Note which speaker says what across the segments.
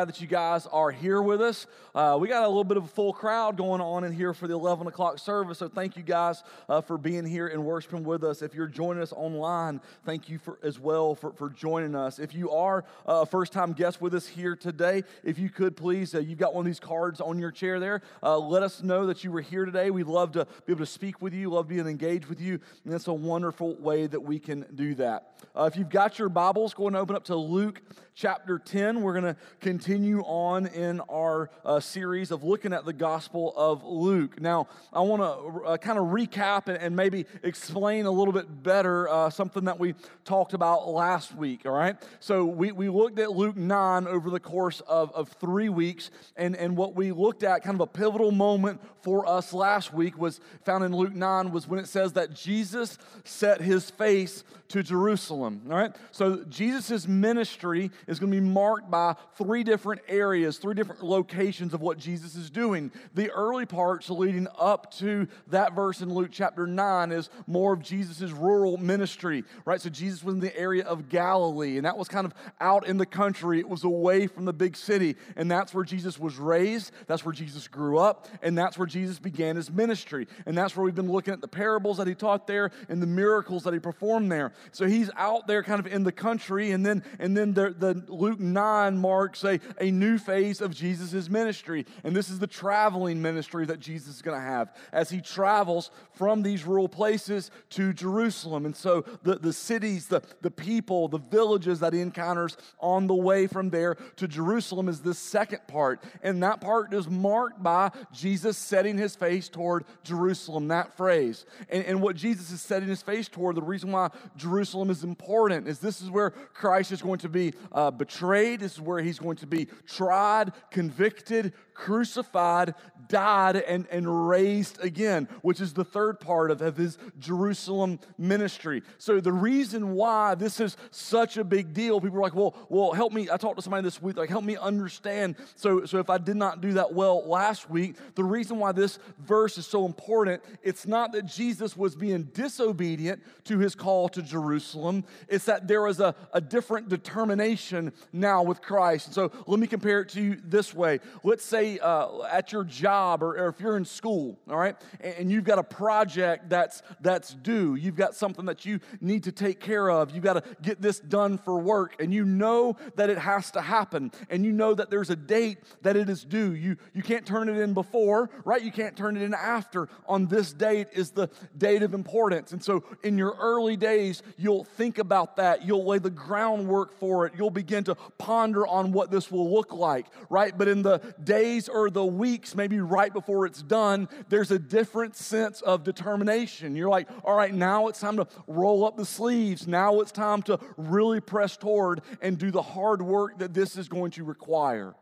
Speaker 1: Glad that you guys are here with us. Uh, we got a little bit of a full crowd going on in here for the 11 o'clock service, so thank you guys uh, for being here and worshiping with us. If you're joining us online, thank you for, as well for, for joining us. If you are a first time guest with us here today, if you could please, uh, you've got one of these cards on your chair there, uh, let us know that you were here today. We'd love to be able to speak with you, love being engaged with you, and it's a wonderful way that we can do that. Uh, if you've got your Bibles, go and open up to Luke chapter 10. We're going to continue on in our uh, series of looking at the Gospel of Luke. Now, I want to uh, kind of recap and, and, maybe explain a little bit better uh, something that we talked about last week, all right? So, we, we looked at Luke 9 over the course of, of three weeks, and, and what we looked at, kind of a pivotal moment for us last week, was found in Luke 9, was when it says that Jesus set his face to Jerusalem, all right? So, Jesus' ministry is going to be marked by three different areas, three different locations of what Jesus is doing. The early parts leading up to that verse in Luke chapter 9 is more of Jesus' rural ministry, right? So Jesus was in the area of Galilee, and that was kind of out in the country. It was away from the big city, and that's where Jesus was raised. That's where Jesus grew up, and that's where Jesus began his ministry. And that's where we've been looking at the parables that he taught there and the miracles that he performed there. So he's out there kind of in the country, and then and then the, the Luke 9 marks a, a new phase of Jesus' ministry. And this is the traveling ministry that Jesus is going to have as he travels from these rural places to Jerusalem. And so the, the cities, the, the people, the villages that he encounters on the way from there to Jerusalem is the second part. And that part is marked by Jesus setting his face toward Jerusalem, that phrase. And, and what Jesus is setting his face toward, the reason why Jerusalem is important is this is where Christ is going to be uh, uh, betrayed. This is where he's going to be tried, convicted, crucified, died, and, and raised again, which is the third part of, of his Jerusalem ministry. So the reason why this is such a big deal, people are like, well, well, help me. I talked to somebody this week, like, help me understand. So, so if I did not do that well last week, the reason why this verse is so important, it's not that Jesus was being disobedient to his call to Jerusalem, it's that there was a, a different determination now with Christ. And so let me compare it to you this way. Let's say uh, at your job or, or, if you're in school, all right, and, and, you've got a project that's, that's due, you've got something that you need to take care of, you've got to get this done for work, and you know that it has to happen, and you know that there's a date that it is due. You, you can't turn it in before, right? You can't turn it in after. On this date is the date of importance. And so in your early days, you'll think about that. You'll lay the groundwork for it. You'll begin to ponder on what this will look like, right? But in the days or the weeks, maybe right before it's done, there's a different sense of determination. You're like, all right, now it's time to roll up the sleeves. Now it's time to really press toward and do the hard work that this is going to require.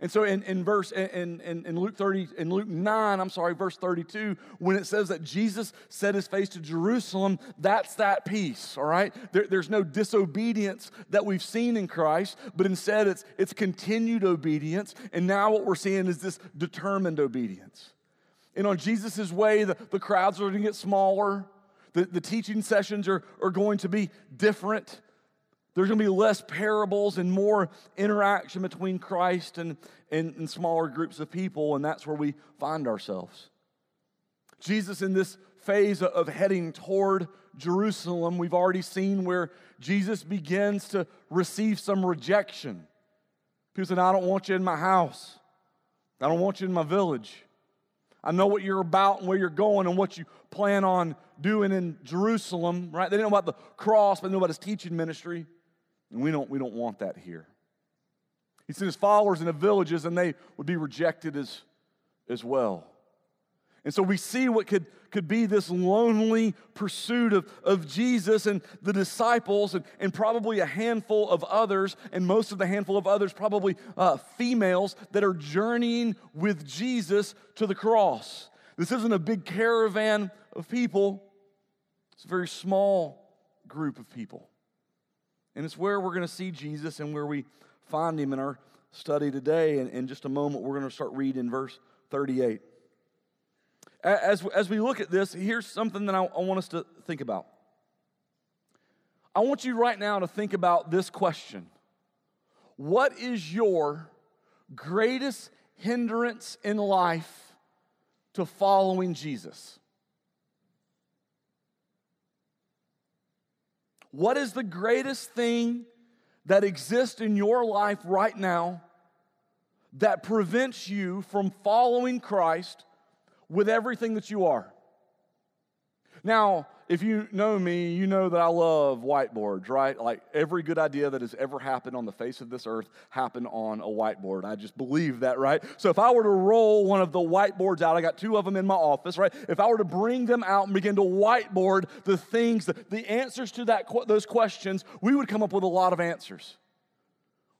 Speaker 1: And so in, in verse in, in, in Luke 30, in Luke 9, I'm sorry, verse 32, when it says that Jesus set his face to Jerusalem, that's that piece, all right? There, there's no disobedience that we've seen in Christ, but instead it's it's continued obedience. And now what we're seeing is this determined obedience. And on Jesus' way, the, the crowds are going to get smaller. The, the teaching sessions are, are going to be different. There's going to be less parables and more interaction between Christ and, and, and, smaller groups of people, and that's where we find ourselves. Jesus, in this phase of heading toward Jerusalem, we've already seen where Jesus begins to receive some rejection. People say, I don't want you in my house, I don't want you in my village. I know what you're about and where you're going and what you plan on doing in Jerusalem, right? They didn't know about the cross, but they knew about his teaching ministry. And we don't, we don't want that here. He sent his followers into villages and they would be rejected as, as well. And so we see what could, could be this lonely pursuit of, of Jesus and the disciples, and, and probably a handful of others, and most of the handful of others, probably uh, females, that are journeying with Jesus to the cross. This isn't a big caravan of people, it's a very small group of people. And it's where we're going to see Jesus and where we find him in our study today. And in just a moment, we're going to start reading verse 38. As, as we look at this, here's something that I, I want us to think about. I want you right now to think about this question What is your greatest hindrance in life to following Jesus? What is the greatest thing that exists in your life right now that prevents you from following Christ with everything that you are? Now, if you know me, you know that I love whiteboards, right? Like every good idea that has ever happened on the face of this earth happened on a whiteboard. I just believe that, right? So if I were to roll one of the whiteboards out, I got two of them in my office, right? If I were to bring them out and begin to whiteboard the things, the answers to that those questions, we would come up with a lot of answers.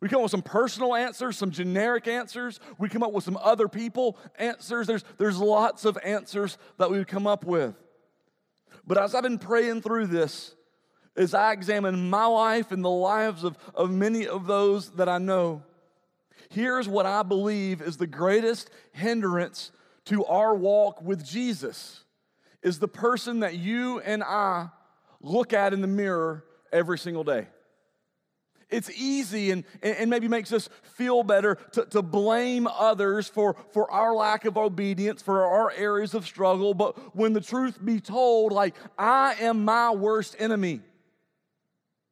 Speaker 1: We come up with some personal answers, some generic answers. We come up with some other people answers. There's, there's lots of answers that we would come up with. But as I've been praying through this, as I examine my life and the lives of, of many of those that I know, here's what I believe is the greatest hindrance to our walk with Jesus is the person that you and I look at in the mirror every single day. It's easy and, and maybe makes us feel better to, to blame others for, for our lack of obedience, for our areas of struggle. But when the truth be told, like, I am my worst enemy,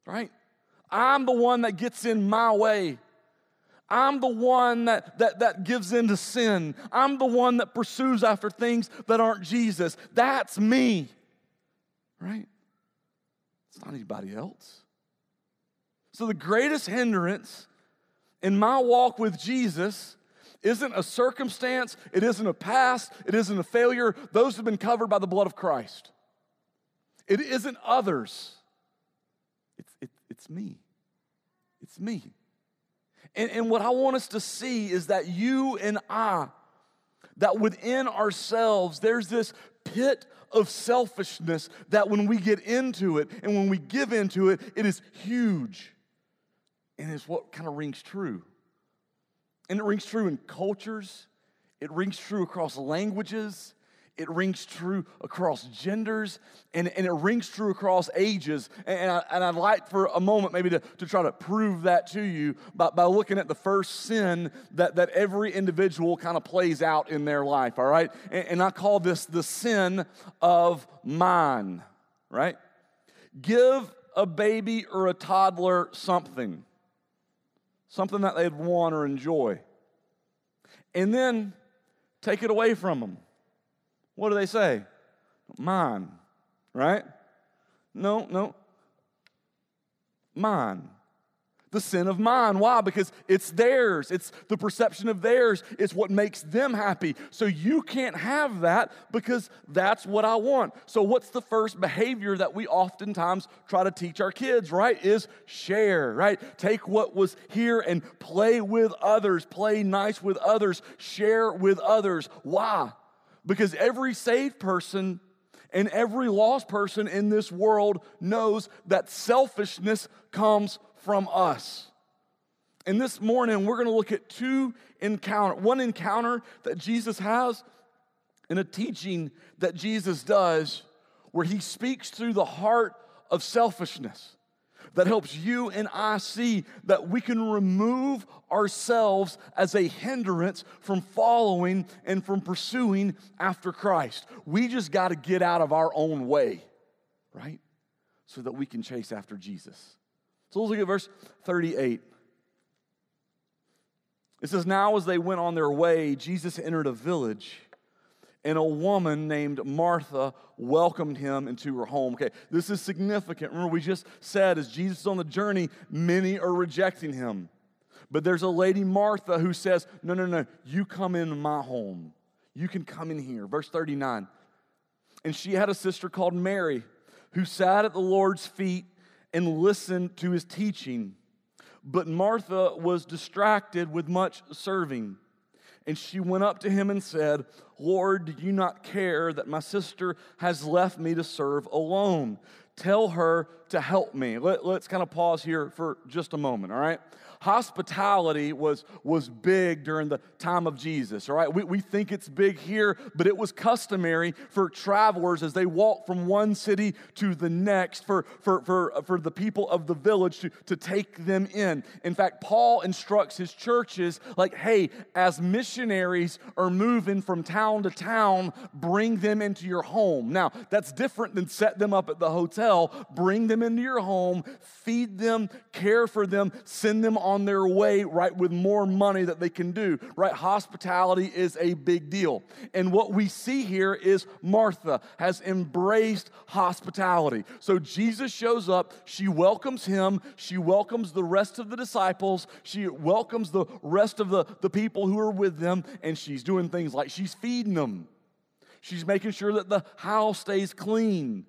Speaker 1: right? I'm the one that gets in my way. I'm the one that, that, that gives in to sin. I'm the one that pursues after things that aren't Jesus. That's me, right? It's not anybody else. So, the greatest hindrance in my walk with Jesus isn't a circumstance, it isn't a past, it isn't a failure. Those have been covered by the blood of Christ. It isn't others, it's, it, it's me. It's me. And, and what I want us to see is that you and I, that within ourselves, there's this pit of selfishness that when we get into it and when we give into it, it is huge and it's what kind of rings true. And it rings true in cultures, it rings true across languages, it rings true across genders, and, and it rings true across ages. And, I, and I'd like for a moment maybe to, to try to prove that to you by, by looking at the first sin that, that every individual kind of plays out in their life, all right? And, and I call this the sin of mine, right? Give a baby or a toddler something something that they'd want or enjoy, and then take it away from them. What do they say? Mine, right? No, no. Mine the sin of mine. Why? Because it's theirs, it's the perception of theirs, it's what makes them happy. So you can't have that because that's what I want. So, what's the first behavior that we oftentimes try to teach our kids, right? Is share, right? Take what was here and play with others, play nice with others, share with others. Why? Because every saved person and every lost person in this world knows that selfishness comes from us. And this morning, we're going to look at two encounter, one encounter that Jesus has and a teaching that Jesus does where he speaks through the heart of selfishness that helps you and I see that we can remove ourselves as a hindrance from following and from pursuing after Christ. We just got to get out of our own way, right? So that we can chase after Jesus. So let's look at verse 38. It says, Now as they went on their way, Jesus entered a village, and a woman named Martha welcomed him into her home. Okay, this is significant. Remember, we just said as Jesus is on the journey, many are rejecting him. But there's a lady, Martha, who says, No, no, no, you come in my home. You can come in here. Verse 39. And she had a sister called Mary who sat at the Lord's feet and listened to his teaching. But Martha was distracted with much serving. And she went up to him and said, Lord, do you not care that my sister has left me to serve alone? Tell her to help me. Let, us kind of pause here for just a moment, all right? Hospitality was, was big during the time of Jesus, all right? We, we think it's big here, but it was customary for travelers as they walked from one city to the next for, for, for, for the people of the village to, to take them in. In fact, Paul instructs his churches, like, hey, as missionaries are moving from town to town, bring them into your home. Now, that's different than set them up at the hotel. Bring them into your home, feed them, care for them, send them on on their way, right, with more money that they can do, right? Hospitality is a big deal. And what we see here is Martha has embraced hospitality. So Jesus shows up, she welcomes him, she welcomes the rest of the disciples, she welcomes the rest of the, the people who are with them, and she's doing things like she's feeding them. She's making sure that the house stays clean.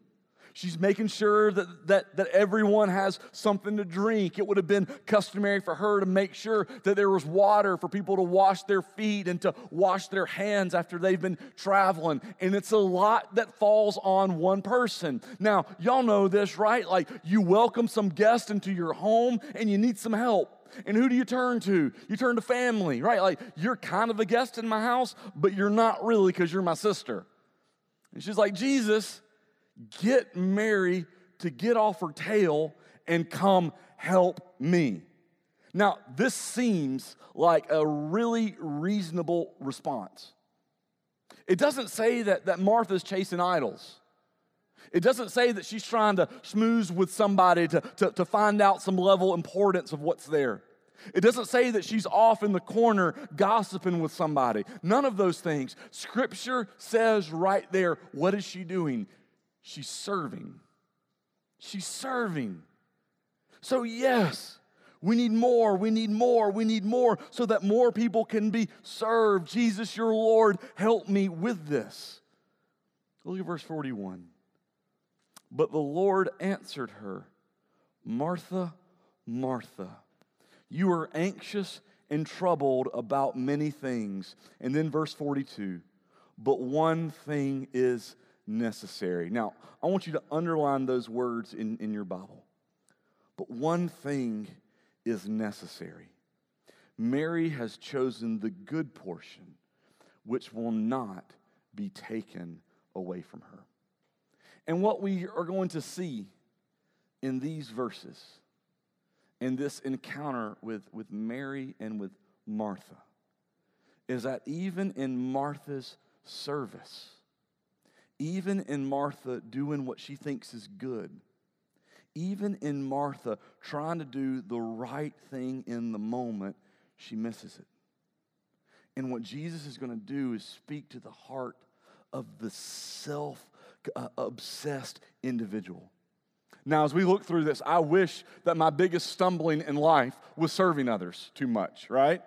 Speaker 1: She's making sure that, that, that everyone has something to drink. It would have been customary for her to make sure that there was water for people to wash their feet and to wash their hands after they've been traveling. And it's a lot that falls on one person. Now, y'all know this, right? Like you welcome some guest into your home and you need some help. And who do you turn to? You turn to family, right? Like you're kind of a guest in my house, but you're not really because you're my sister. And she's like, Jesus, get Mary to get off her tail and come help me. Now, this seems like a really reasonable response. It doesn't say that, that Martha's chasing idols. It doesn't say that she's trying to smooth with somebody to, to, to find out some level importance of what's there. It doesn't say that she's off in the corner gossiping with somebody. None of those things. Scripture says right there, what is she doing? She's serving. She's serving. So, yes, we need more, we need more, we need more so that more people can be served. Jesus, your Lord, help me with this. Look at verse 41. But the Lord answered her, Martha, Martha, you are anxious and troubled about many things. And then verse 42, but one thing is necessary. Now, I want you to underline those words in, in your Bible. But one thing is necessary. Mary has chosen the good portion, which will not be taken away from her. And what we are going to see in these verses, in this encounter with, with Mary and with Martha, is that even in Martha's service, even in Martha doing what she thinks is good, even in Martha trying to do the right thing in the moment, she misses it. And what Jesus is going to do is speak to the heart of the self uh, obsessed individual. Now, as we look through this, I wish that my biggest stumbling in life was serving others too much, right?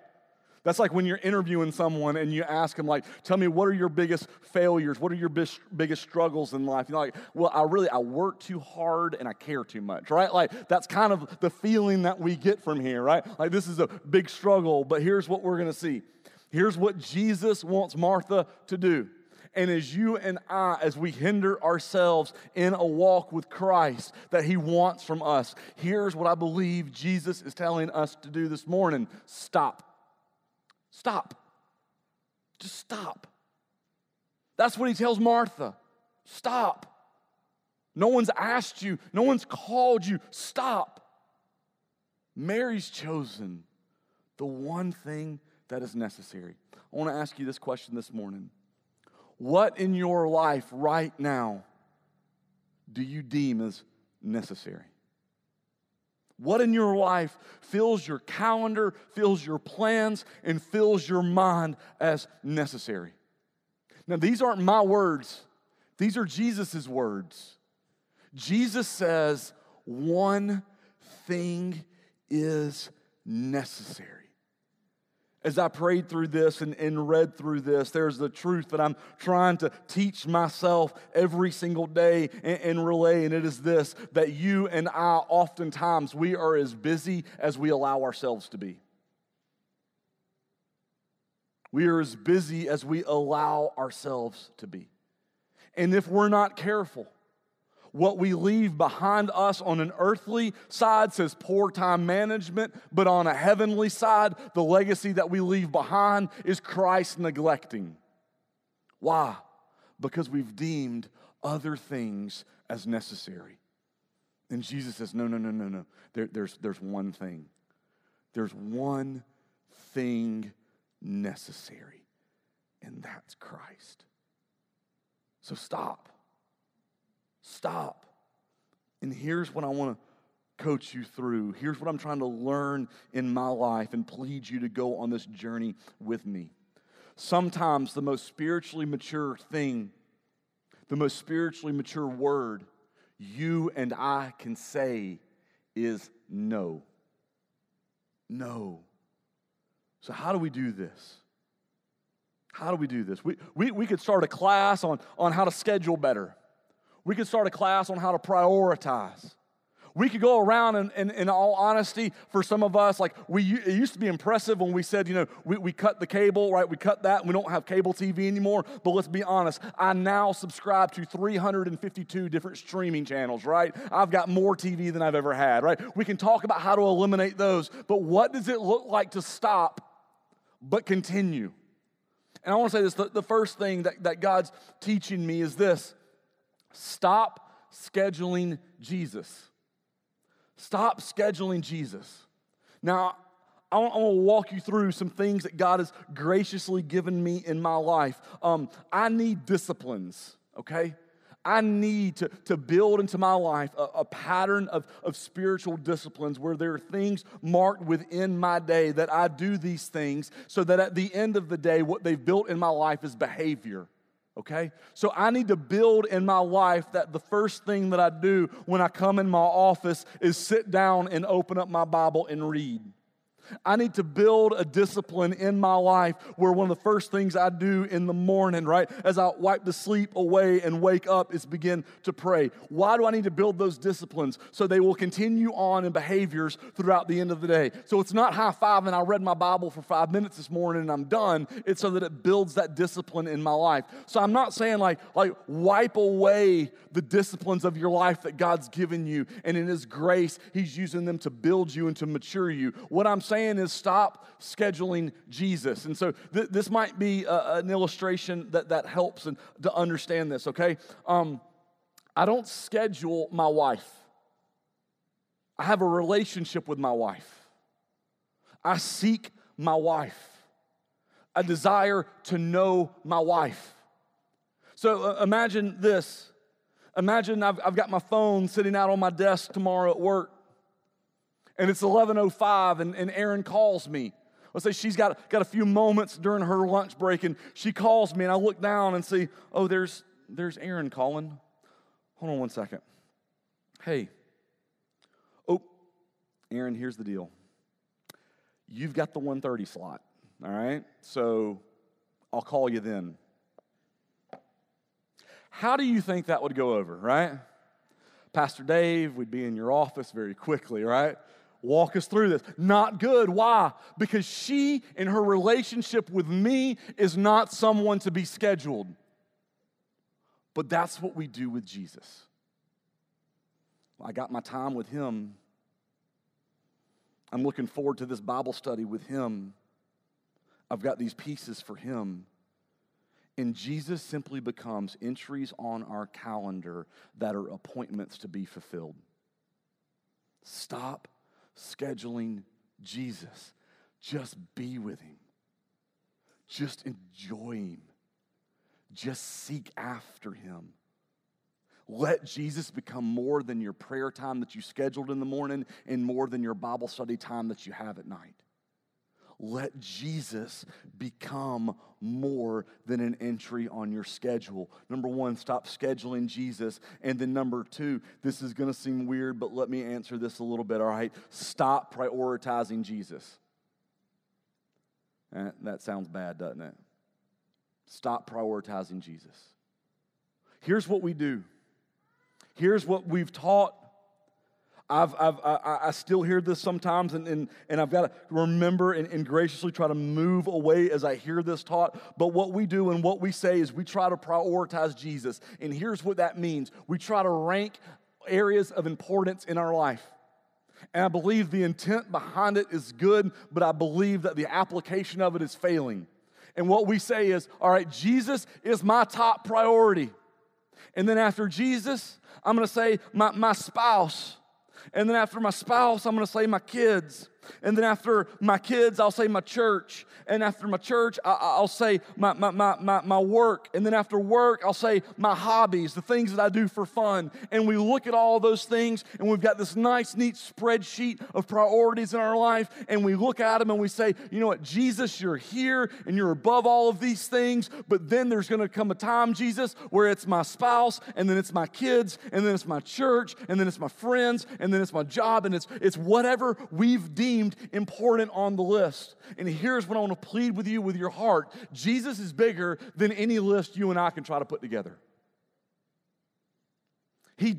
Speaker 1: That's like when you're interviewing someone and you ask them, like, tell me, what are your biggest failures? What are your biggest struggles in life? You're like, well, I really, I work too hard and I care too much, right? Like, that's kind of the feeling that we get from here, right? Like, this is a big struggle, but here's what we're going to see. Here's what Jesus wants Martha to do. And as you and I, as we hinder ourselves in a walk with Christ that He wants from us, here's what I believe Jesus is telling us to do this morning stop. Stop. Just stop. That's what he tells Martha. Stop. No one's asked you, no one's called you. Stop. Mary's chosen the one thing that is necessary. I want to ask you this question this morning What in your life right now do you deem as necessary? What in your life fills your calendar, fills your plans, and fills your mind as necessary? Now, these aren't my words, these are Jesus' words. Jesus says, one thing is necessary. as I prayed through this and, and read through this, there's the truth that I'm trying to teach myself every single day and, and, relay, and it is this that you and I, oftentimes, we are as busy as we allow ourselves to be. We are as busy as we allow ourselves to be. And if we're not careful, what we leave behind us on an earthly side says poor time management, but on a heavenly side, the legacy that we leave behind is Christ neglecting. Why? Because we've deemed other things as necessary. And Jesus says, No, no, no, no, no. There, there's, there's one thing. There's one thing necessary, and that's Christ. So stop. Stop. And here's what I want to coach you through. Here's what I'm trying to learn in my life and plead you to go on this journey with me. Sometimes the most spiritually mature thing, the most spiritually mature word you and I can say is no. No. So, how do we do this? How do we do this? We, we, we could start a class on, on how to schedule better. We could start a class on how to prioritize. We could go around and, and, in all honesty, for some of us, like we, it used to be impressive when we said, you know, we, we cut the cable, right? We cut that and we don't have cable TV anymore. But let's be honest, I now subscribe to 352 different streaming channels, right? I've got more TV than I've ever had, right? We can talk about how to eliminate those, but what does it look like to stop but continue? And I want to say this the, the first thing that, that God's teaching me is this Stop scheduling Jesus. Stop scheduling Jesus. Now, I want, to walk you through some things that God has graciously given me in my life. Um, I need disciplines, okay? I need to, to build into my life a, a, pattern of, of spiritual disciplines where there are things marked within my day that I do these things so that at the end of the day, what they've built in my life is behavior okay? So I need to build in my life that the first thing that I do when I come in my office is sit down and open up my Bible and read. I need to build a discipline in my life where one of the first things I do in the morning, right, as I wipe the sleep away and wake up, is begin to pray. Why do I need to build those disciplines? So they will continue on in behaviors throughout the end of the day. So it's not high five and I read my Bible for five minutes this morning and I'm done. It's so that it builds that discipline in my life. So I'm not saying like, like wipe away the disciplines of your life that God's given you. And in His grace, He's using them to build you and to mature you. What I'm saying saying is stop scheduling Jesus. And so th- this might be a, an illustration that, that helps and to understand this, okay? Um, I don't schedule my wife. I have a relationship with my wife. I seek my wife. I desire to know my wife. So uh, imagine this. Imagine I've, I've got my phone sitting out on my desk tomorrow at work and it's 11.05 and, and Erin calls me. Let's say she's got, got a few moments during her lunch break and she calls me and I look down and see, oh, there's, there's Erin calling. Hold on one second. Hey. Oh, Erin, here's the deal. You've got the 130 slot, all right? So I'll call you then. How do you think that would go over, right? Pastor Dave, we'd be in your office very quickly, right? Walk us through this. Not good. Why? Because she, in her relationship with me, is not someone to be scheduled. But that's what we do with Jesus. I got my time with him. I'm looking forward to this Bible study with him. I've got these pieces for him. And Jesus simply becomes entries on our calendar that are appointments to be fulfilled. Stop scheduling Jesus. Just be with him. Just enjoy him. Just seek after him. Let Jesus become more than your prayer time that you scheduled in the morning and more than your Bible study time that you have at night. Let Jesus become more than an entry on your schedule. Number one, stop scheduling Jesus. And then number two, this is going to seem weird, but let me answer this a little bit, all right? Stop prioritizing Jesus. Eh, that sounds bad, doesn't it? Stop prioritizing Jesus. Here's what we do. Here's what we've taught I've, I've, I, I, still hear this sometimes, and, and, and I've got to remember and, and, graciously try to move away as I hear this taught. But what we do and what we say is we try to prioritize Jesus. And here's what that means we try to rank areas of importance in our life. And I believe the intent behind it is good, but I believe that the application of it is failing. And what we say is, all right, Jesus is my top priority. And then after Jesus, I'm gonna say my, my spouse. And then after my spouse, I'm gonna say my kids. And then after my kids, I'll say my church. And after my church, I, will say my, my, my, my, work. And then after work, I'll say my hobbies, the things that I do for fun. And we look at all those things, and we've got this nice, neat spreadsheet of priorities in our life. And we look at them and we say, you know what, Jesus, you're here and you're above all of these things. But then there's going to come a time, Jesus, where it's my spouse, and then it's my kids, and then it's my church, and then it's my friends, and then it's my job, and it's, it's whatever we've deemed important on the list. And here's what I want to plead with you with your heart Jesus is bigger than any list you and I can try to put together. He,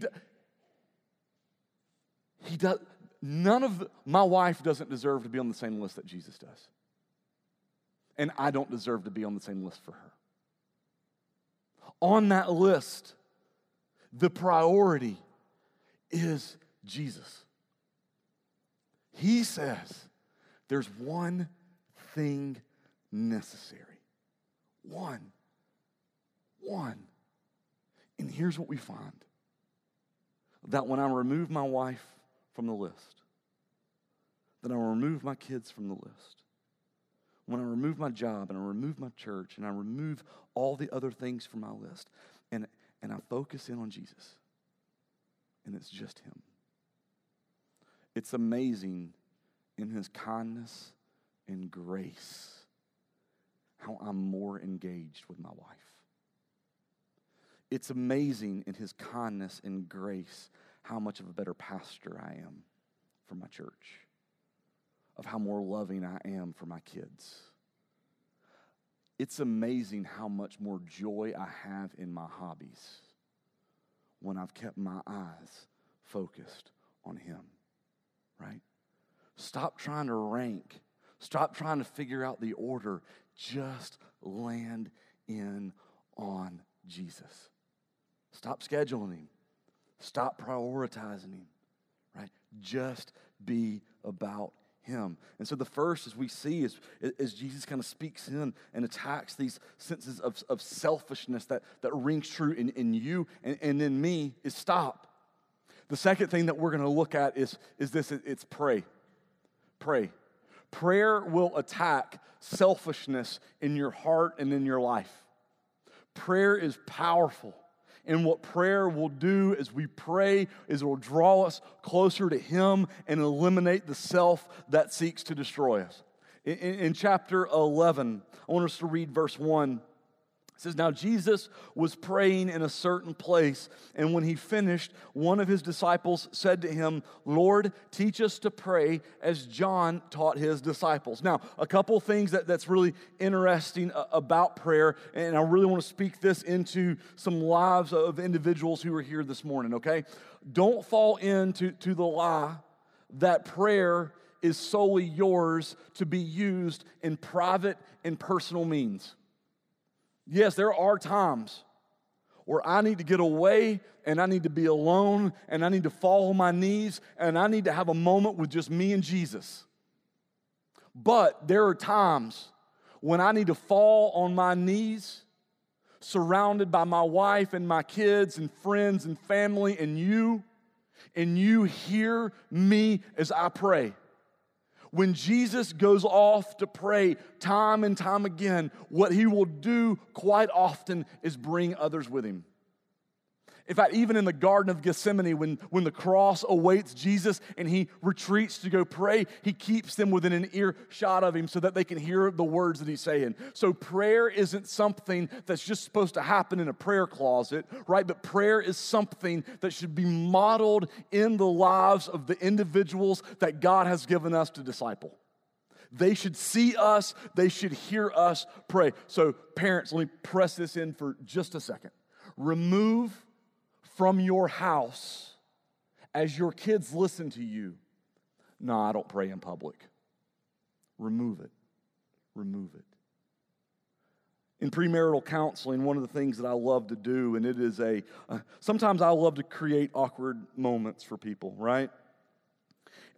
Speaker 1: he does, none of the, my wife doesn't deserve to be on the same list that Jesus does. And I don't deserve to be on the same list for her. On that list, the priority is Jesus. He says there's one thing necessary. One. One. And here's what we find that when I remove my wife from the list, that I remove my kids from the list, when I remove my job and I remove my church and I remove all the other things from my list and, and I focus in on Jesus, and it's just Him. It's amazing in His kindness and grace how I'm more engaged with my wife. It's amazing in his kindness and grace how much of a better pastor I am for my church, of how more loving I am for my kids. It's amazing how much more joy I have in my hobbies when I've kept my eyes focused on him, right? Stop trying to rank Stop trying to figure out the order. Just land in on Jesus. Stop scheduling him. Stop prioritizing him, right? Just be about him. And so the first, as we see, is as Jesus kind of speaks in and attacks these senses of, of selfishness that, that rings true in, in you and, and in me, is stop. The second thing that we're going to look at is, is this it's pray. Pray. Prayer will attack selfishness in your heart and in your life. Prayer is powerful. And what prayer will do as we pray is it will draw us closer to Him and eliminate the self that seeks to destroy us. In, in, in chapter 11, I want us to read verse 1. It says, Now Jesus was praying in a certain place, and when he finished, one of his disciples said to him, Lord, teach us to pray as John taught his disciples. Now, a couple things that, that's really interesting uh, about prayer, and I really want to speak this into some lives of individuals who are here this morning, okay? Don't fall into to the lie that prayer is solely yours to be used in private and personal means. Yes, there are times where I need to get away and I need to be alone and I need to fall on my knees and I need to have a moment with just me and Jesus. But there are times when I need to fall on my knees, surrounded by my wife and my kids and friends and family and you, and you hear me as I pray. When Jesus goes off to pray time and time again, what he will do quite often is bring others with him. In fact, even in the Garden of Gethsemane, when, when the cross awaits Jesus and he retreats to go pray, he keeps them within an earshot of him so that they can hear the words that he's saying. So prayer isn't something that's just supposed to happen in a prayer closet, right? But prayer is something that should be modeled in the lives of the individuals that God has given us to disciple. They should see us, they should hear us pray. So, parents, let me press this in for just a second. Remove from your house as your kids listen to you, no, I don't pray in public. Remove it. Remove it. In premarital counseling, one of the things that I love to do, and it is a, uh, sometimes I love to create awkward moments for people, right?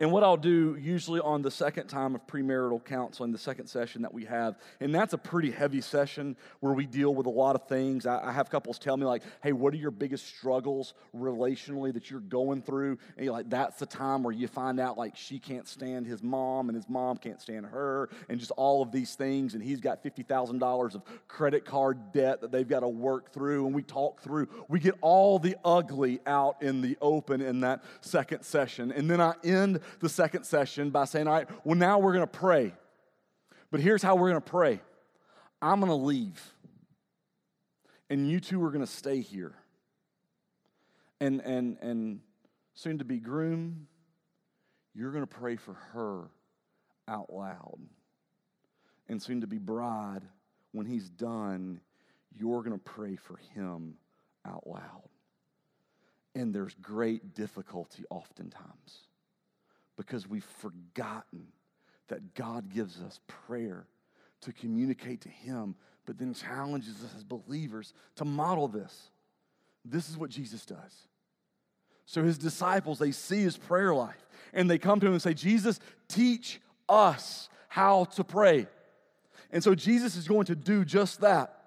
Speaker 1: And what I'll do usually on the second time of premarital counseling, the second session that we have, and that's a pretty heavy session where we deal with a lot of things. I, I have couples tell me, like, hey, what are your biggest struggles relationally that you're going through? And you're like, that's the time where you find out, like, she can't stand his mom and his mom can't stand her, and just all of these things. And he's got $50,000 of credit card debt that they've got to work through. And we talk through, we get all the ugly out in the open in that second session. And then I end the second session by saying, All right, well, now we're going to pray. But here's how we're going to pray I'm going to leave, and you two are going to stay here. And, and, and soon to be groom, you're going to pray for her out loud. And soon to be bride, when he's done, you're going to pray for him out loud. And there's great difficulty oftentimes because we've forgotten that God gives us prayer to communicate to Him, but then challenges us as believers to model this. This is what Jesus does. So his disciples, they see his prayer life and they come to him and say, Jesus, teach us how to pray. And so Jesus is going to do just that.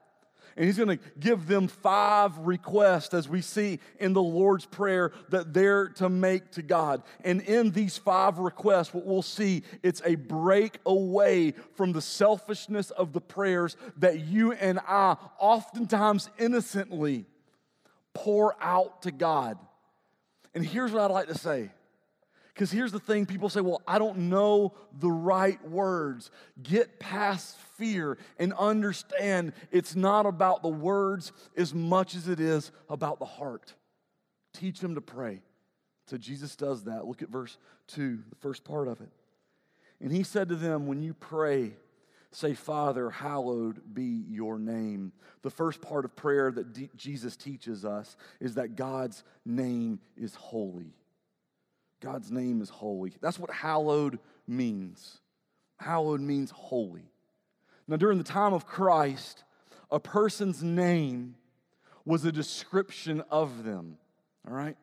Speaker 1: And he's going to give them five requests, as we see in the Lord's Prayer, that they're to make to God. And in these five requests, what we'll see, it's a break away from the selfishness of the prayers that you and I oftentimes innocently pour out to God. And here's what I'd like to say because here's the thing people say, well, I don't know the right words. Get past fear and understand it's not about the words as much as it is about the heart. Teach them to pray. So Jesus does that. Look at verse 2, the first part of it. And he said to them, When you pray, say, Father, hallowed be your name. The first part of prayer that D- Jesus teaches us is that God's name is holy. God's name is holy. That's what hallowed means. Hallowed means holy. Now, during the time of Christ, a person's name was a description of them. All right?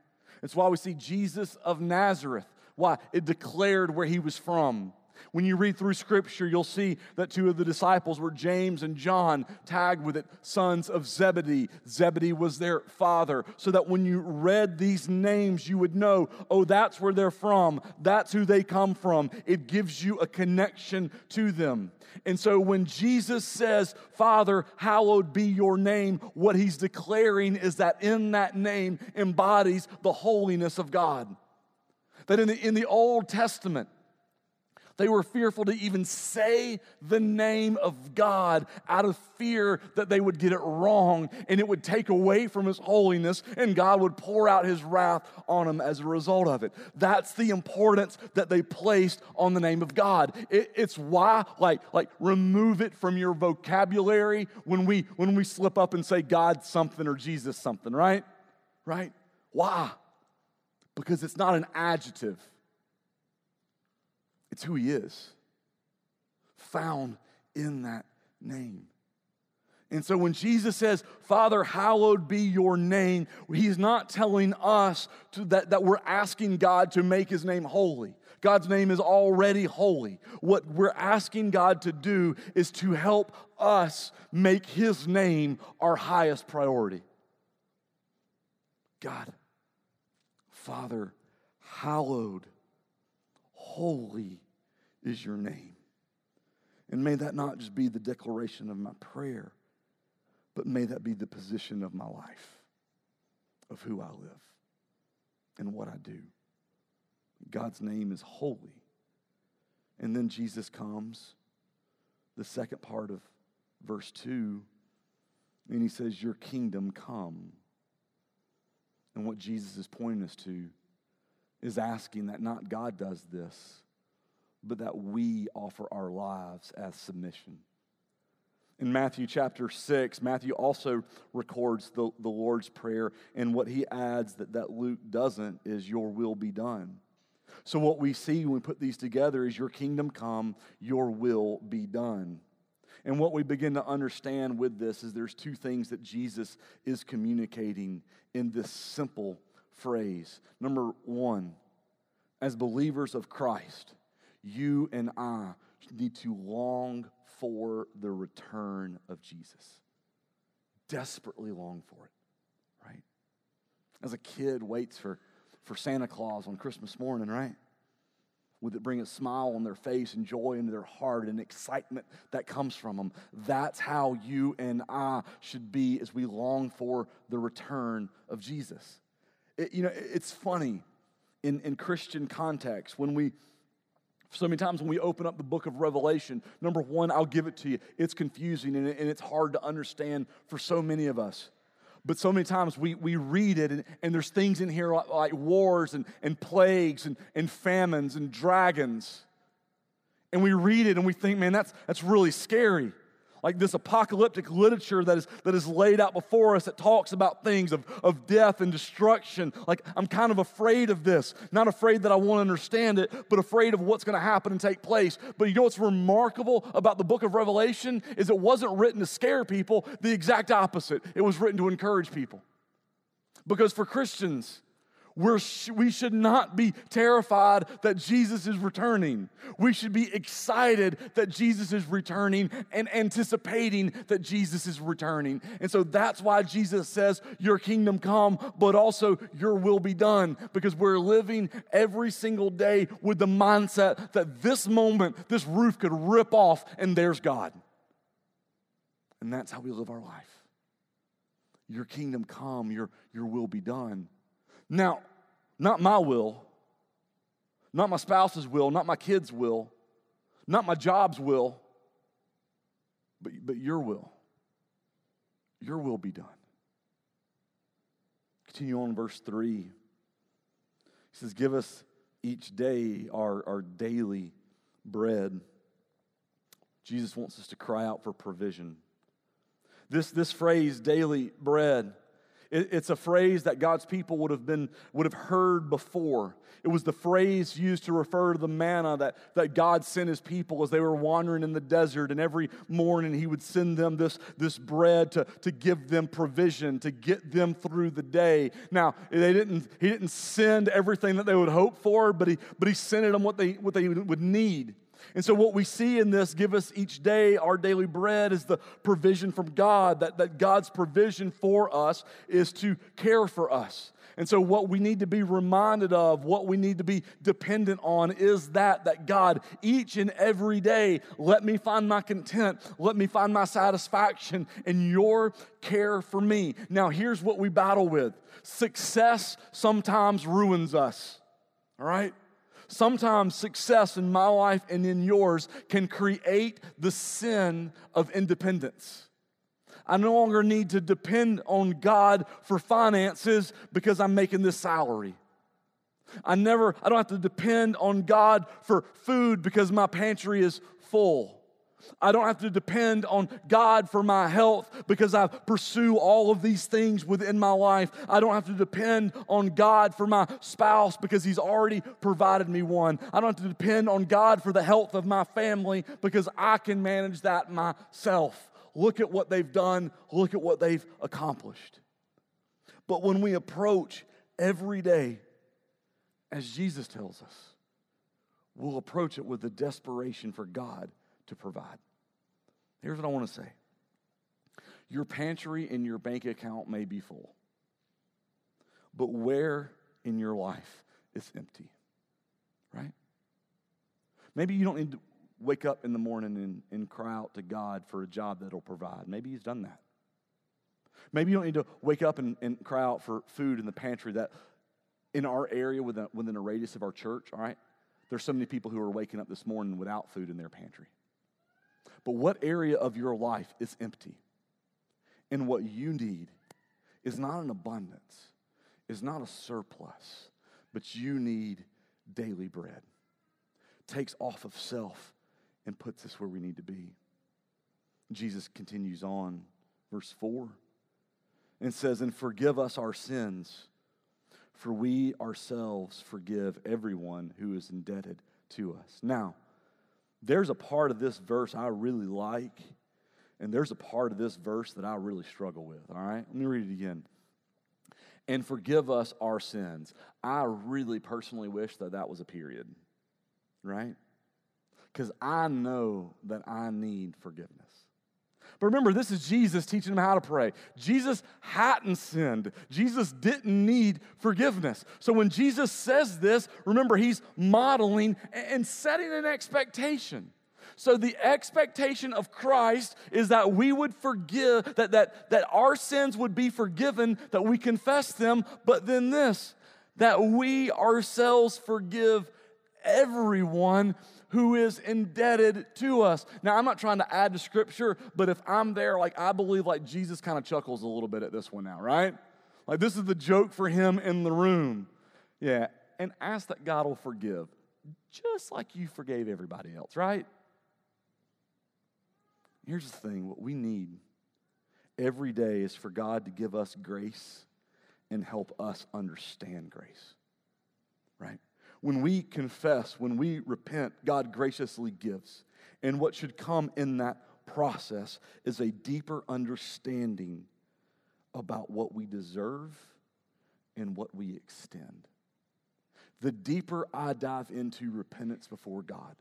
Speaker 1: It's why we see Jesus of Nazareth. Why? It declared where he was from. When you read through scripture, you'll see that two of the disciples were James and John, tagged with it, sons of Zebedee. Zebedee was their father, so that when you read these names, you would know, oh, that's where they're from, that's who they come from. It gives you a connection to them. And so when Jesus says, Father, hallowed be your name, what he's declaring is that in that name embodies the holiness of God. That in the, in the Old Testament, they were fearful to even say the name of God out of fear that they would get it wrong and it would take away from His holiness and God would pour out His wrath on them as a result of it. That's the importance that they placed on the name of God. It, it's why, like, like, remove it from your vocabulary when we when we slip up and say God something or Jesus something, right? Right? Why? Because it's not an adjective. It's who he is, found in that name. And so when Jesus says, Father, hallowed be your name, he's not telling us to, that, that we're asking God to make his name holy. God's name is already holy. What we're asking God to do is to help us make his name our highest priority. God, Father, hallowed Holy is your name. And may that not just be the declaration of my prayer, but may that be the position of my life, of who I live and what I do. God's name is holy. And then Jesus comes, the second part of verse 2, and he says, Your kingdom come. And what Jesus is pointing us to is asking that not God does this, but that we offer our lives as submission. In Matthew chapter 6, Matthew also records the, the Lord's Prayer, and what he adds that, that Luke doesn't is, Your will be done. So, what we see when we put these together is, Your kingdom come, your will be done. And what we begin to understand with this is there's two things that Jesus is communicating in this simple phrase. Number one, as believers of Christ, you and I need to long for the return of Jesus. Desperately long for it, right? As a kid waits for, for Santa Claus on Christmas morning, right? Would it bring a smile on their face and joy into their heart and excitement that comes from them? That's how you and I should be as we long for the return of Jesus. It, you know, it's funny in, in Christian context when we so many times when we open up the book of Revelation, number one, I'll give it to you. It's confusing and, it's hard to understand for so many of us. But so many times we, we read it and, and there's things in here like, like wars and, and plagues and, and famines and dragons. And we read it and we think, man, that's, that's really scary like this apocalyptic literature that is, that is laid out before us that talks about things of, of death and destruction. Like, I'm kind of afraid of this. Not afraid that I won't understand it, but afraid of what's going to happen and take place. But you know what's remarkable about the book of Revelation is it wasn't written to scare people, the exact opposite. It was written to encourage people. Because for Christians, we're, we should not be terrified that Jesus is returning. We should be excited that Jesus is returning and anticipating that Jesus is returning. And so that's why Jesus says, Your kingdom come, but also your will be done, because we're living every single day with the mindset that this moment, this roof could rip off and there's God. And that's how we live our life. Your kingdom come, your, your will be done. Now, not my will, not my spouse's will, not my kids' will, not my job's will, but, but your will. Your will be done. Continue on verse 3. He says, Give us each day our, our daily bread. Jesus wants us to cry out for provision. This, this phrase, daily bread, it's a phrase that God's people would have, been, would have heard before. It was the phrase used to refer to the manna that, that God sent his people as they were wandering in the desert. And every morning he would send them this, this bread to, to give them provision, to get them through the day. Now, they didn't, he didn't send everything that they would hope for, but he, but he sent them what they, what they would need. And so, what we see in this, give us each day our daily bread, is the provision from God. That, that God's provision for us is to care for us. And so, what we need to be reminded of, what we need to be dependent on, is that, that God, each and every day, let me find my content, let me find my satisfaction in your care for me. Now, here's what we battle with success sometimes ruins us, all right? Sometimes success in my life and in yours can create the sin of independence. I no longer need to depend on God for finances because I'm making this salary. I never, I don't have to depend on God for food because my pantry is full. I don't have to depend on God for my health because I pursue all of these things within my life. I don't have to depend on God for my spouse because He's already provided me one. I don't have to depend on God for the health of my family because I can manage that myself. Look at what they've done, look at what they've accomplished. But when we approach every day, as Jesus tells us, we'll approach it with the desperation for God to provide. Here's what I want to say your pantry and your bank account may be full, but where in your life is empty? Right? Maybe you don't need to wake up in the morning and, and cry out to God for a job that'll provide. Maybe He's done that. Maybe you don't need to wake up and, and cry out for food in the pantry that in our area within, within a radius of our church, all right? There's so many people who are waking up this morning without food in their pantry. But what area of your life is empty? And what you need is not an abundance, is not a surplus, but you need daily bread. takes off of self and puts us where we need to be. Jesus continues on, verse 4, and says, And forgive us our sins, for we ourselves forgive everyone who is indebted to us. Now, there's a part of this verse I really like, and there's a part of this verse that I really struggle with. All right? Let me read it again. And forgive us our sins. I really personally wish that that was a period, right? Because I know that I need forgiveness. But remember, this is Jesus teaching them how to pray. Jesus hadn't sinned. Jesus didn't need forgiveness. So when Jesus says this, remember, he's modeling and setting an expectation. So the expectation of Christ is that we would forgive, that, that, that our sins would be forgiven, that we confess them, but then this, that we ourselves forgive everyone who is indebted to us. Now, I'm not trying to add to scripture, but if I'm there, like I believe like Jesus kind of chuckles a little bit at this one now, right? Like this is the joke for him in the room. Yeah. And ask that God will forgive, just like you forgave everybody else, right? Here's the thing what we need every day is for God to give us grace and help us understand grace, right? When we confess, when we repent, God graciously gives. And what should come in that process is a deeper understanding about what we deserve and what we extend. The deeper I dive into repentance before God,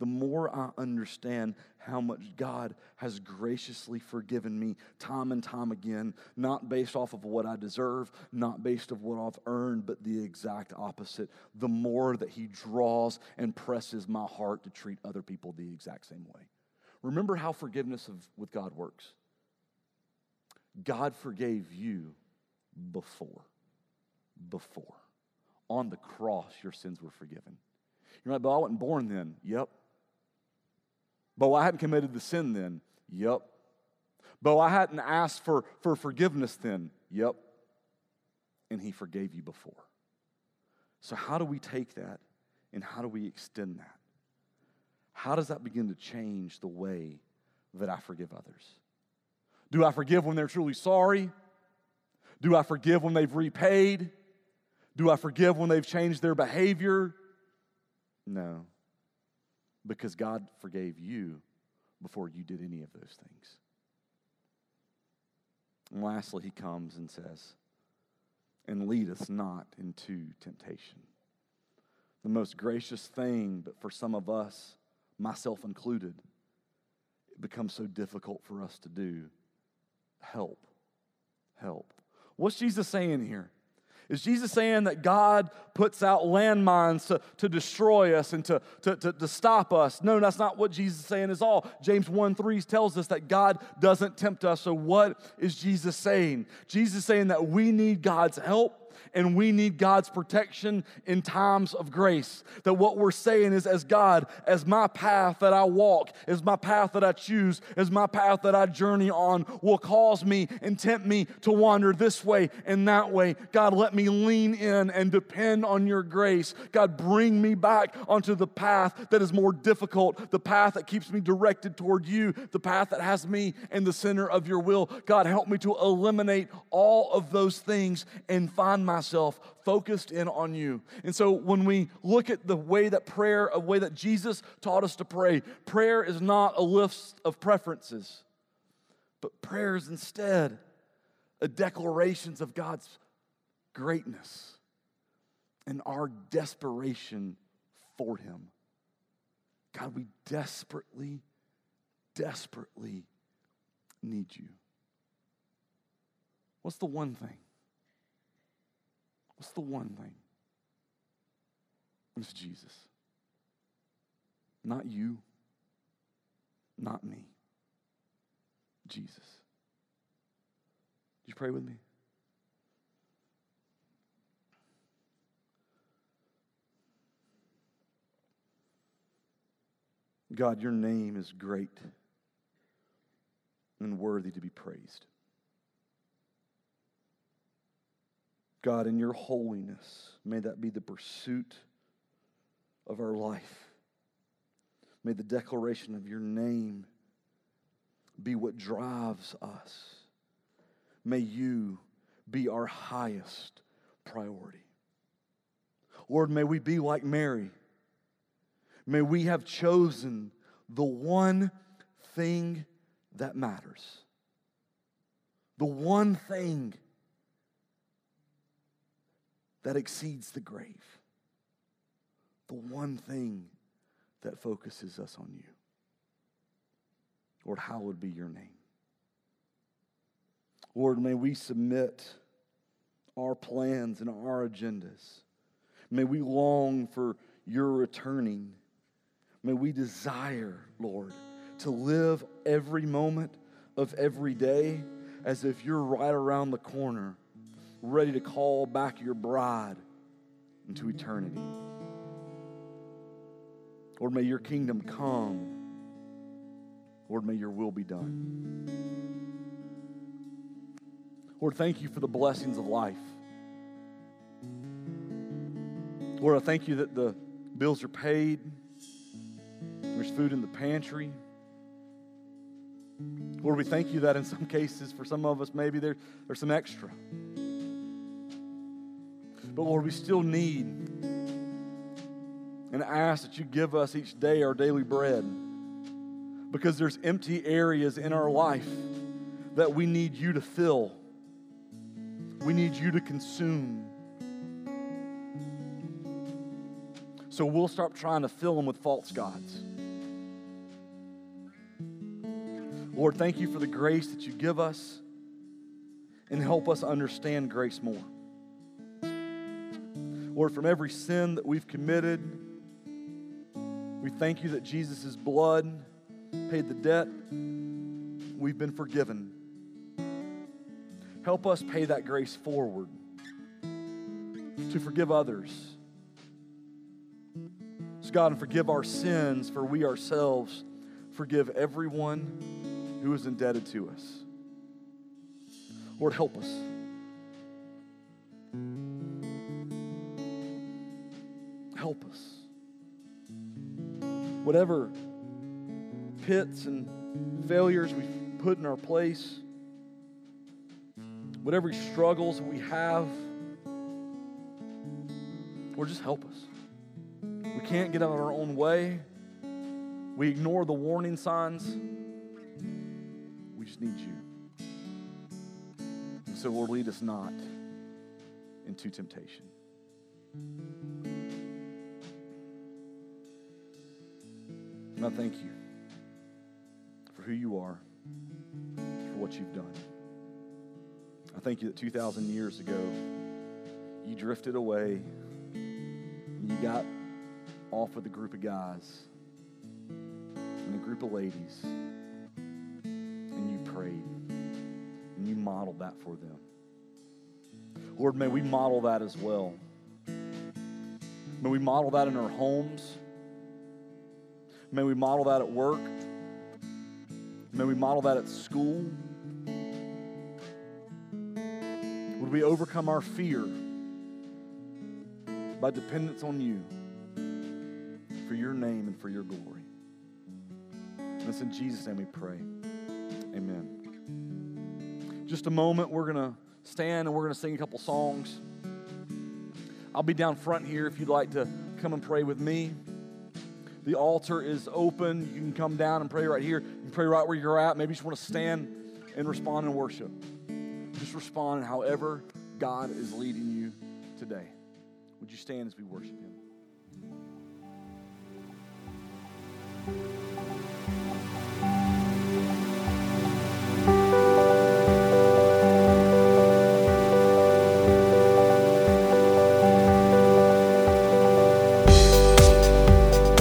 Speaker 1: the more I understand how much God has graciously forgiven me time and time again, not based off of what I deserve, not based off of what I've earned, but the exact opposite. The more that He draws and presses my heart to treat other people the exact same way. Remember how forgiveness of, with God works. God forgave you before. Before. On the cross, your sins were forgiven. You're like, but I wasn't born then. Yep. But I hadn't committed the sin then. Yep. But I hadn't asked for, for forgiveness then. Yep. And he forgave you before. So, how do we take that and how do we extend that? How does that begin to change the way that I forgive others? Do I forgive when they're truly sorry? Do I forgive when they've repaid? Do I forgive when they've changed their behavior? No because God forgave you before you did any of those things. And lastly, he comes and says, And lead us not into temptation. The most gracious thing, but for some of us, myself included, it becomes so difficult for us to do. Help. Help. What's Jesus saying here? Is Jesus saying that God puts out landmines to, to destroy us and to, to, to, to, stop us? No, that's not what Jesus is saying at all. James 1 3 tells us that God doesn't tempt us. So, what is Jesus saying? Jesus is saying that we need God's help and we need God's protection in times of grace. That what we're saying is, as God, as my path that I walk, as my path that I choose, as my path that I journey on will cause me and tempt me to wander this way and that way. God, let me lean in and depend on your grace. God, bring me back onto the path that is more difficult, the path that keeps me directed toward you, the path that has me in the center of your will. God, help me to eliminate all of those things and find myself focused in on you. And so when we look at the way that prayer, a way that Jesus taught us to pray, prayer is not a list of preferences, but prayer is instead a declarations of God's greatness and our desperation for Him. God, we desperately, desperately need you. What's the one thing? What's the one thing? It's Jesus. Not you, not me. Jesus. Did you pray with me? God, your name is great and worthy to be praised. God, in your holiness, may that be the pursuit of our life. May the declaration of your name be what drives us. May you be our highest priority. Lord, may we be like Mary. May we have chosen the one thing that matters. The one thing that exceeds the grave. The one thing that focuses us on you. Lord, hallowed be your name. Lord, may we submit our plans and our agendas. May we long for your returning. May we desire, Lord, to live every moment of every day as if you're right around the corner, ready to call back your bride into eternity. Lord, may your kingdom come. Lord, may your will be done. Lord, thank you for the blessings of life. Lord, I thank you that the bills are paid, there's food in the pantry. Lord, we thank you that in some cases, for some of us, maybe there, there's some extra. But Lord, we still need and ask that you give us each day our daily bread because there's empty areas in our life that we need you to fill. We need you to consume. So we'll stop trying to fill them with false gods. Lord, thank you for the grace that you give us and help us understand grace more. Lord, from every sin that we've committed, we thank you that Jesus' blood paid the debt. We've been forgiven. Help us pay that grace forward to forgive others. So, God, and forgive our sins, for we ourselves forgive everyone who is indebted to us. Lord, help us. Whatever pits and failures we've put in our place, whatever struggles we have, Lord, just help us. We can't get out of our own way. We ignore the warning signs. We just need you. And so, Lord, lead us not into temptation. And I thank you for who you are, for what you've done. I thank you that 2,000 years ago, you drifted away you got off with a group of guys and a group of ladies and you prayed and you modeled that for them. Lord, may we model that as well. May we model that in our homes. May we model that at work. May we model that at school. Would we overcome our fear by dependence on you for your name and for your glory? And it's in Jesus' name we pray. Amen. Just a moment, we're going to stand and we're going to sing a couple songs. I'll be down front here if you'd like to come and pray with me. The altar is open. You can come down and pray right here. You can pray right where you're at. Maybe you just want to stand and respond in worship. Just respond however God is leading you today. Would you stand as we worship Him?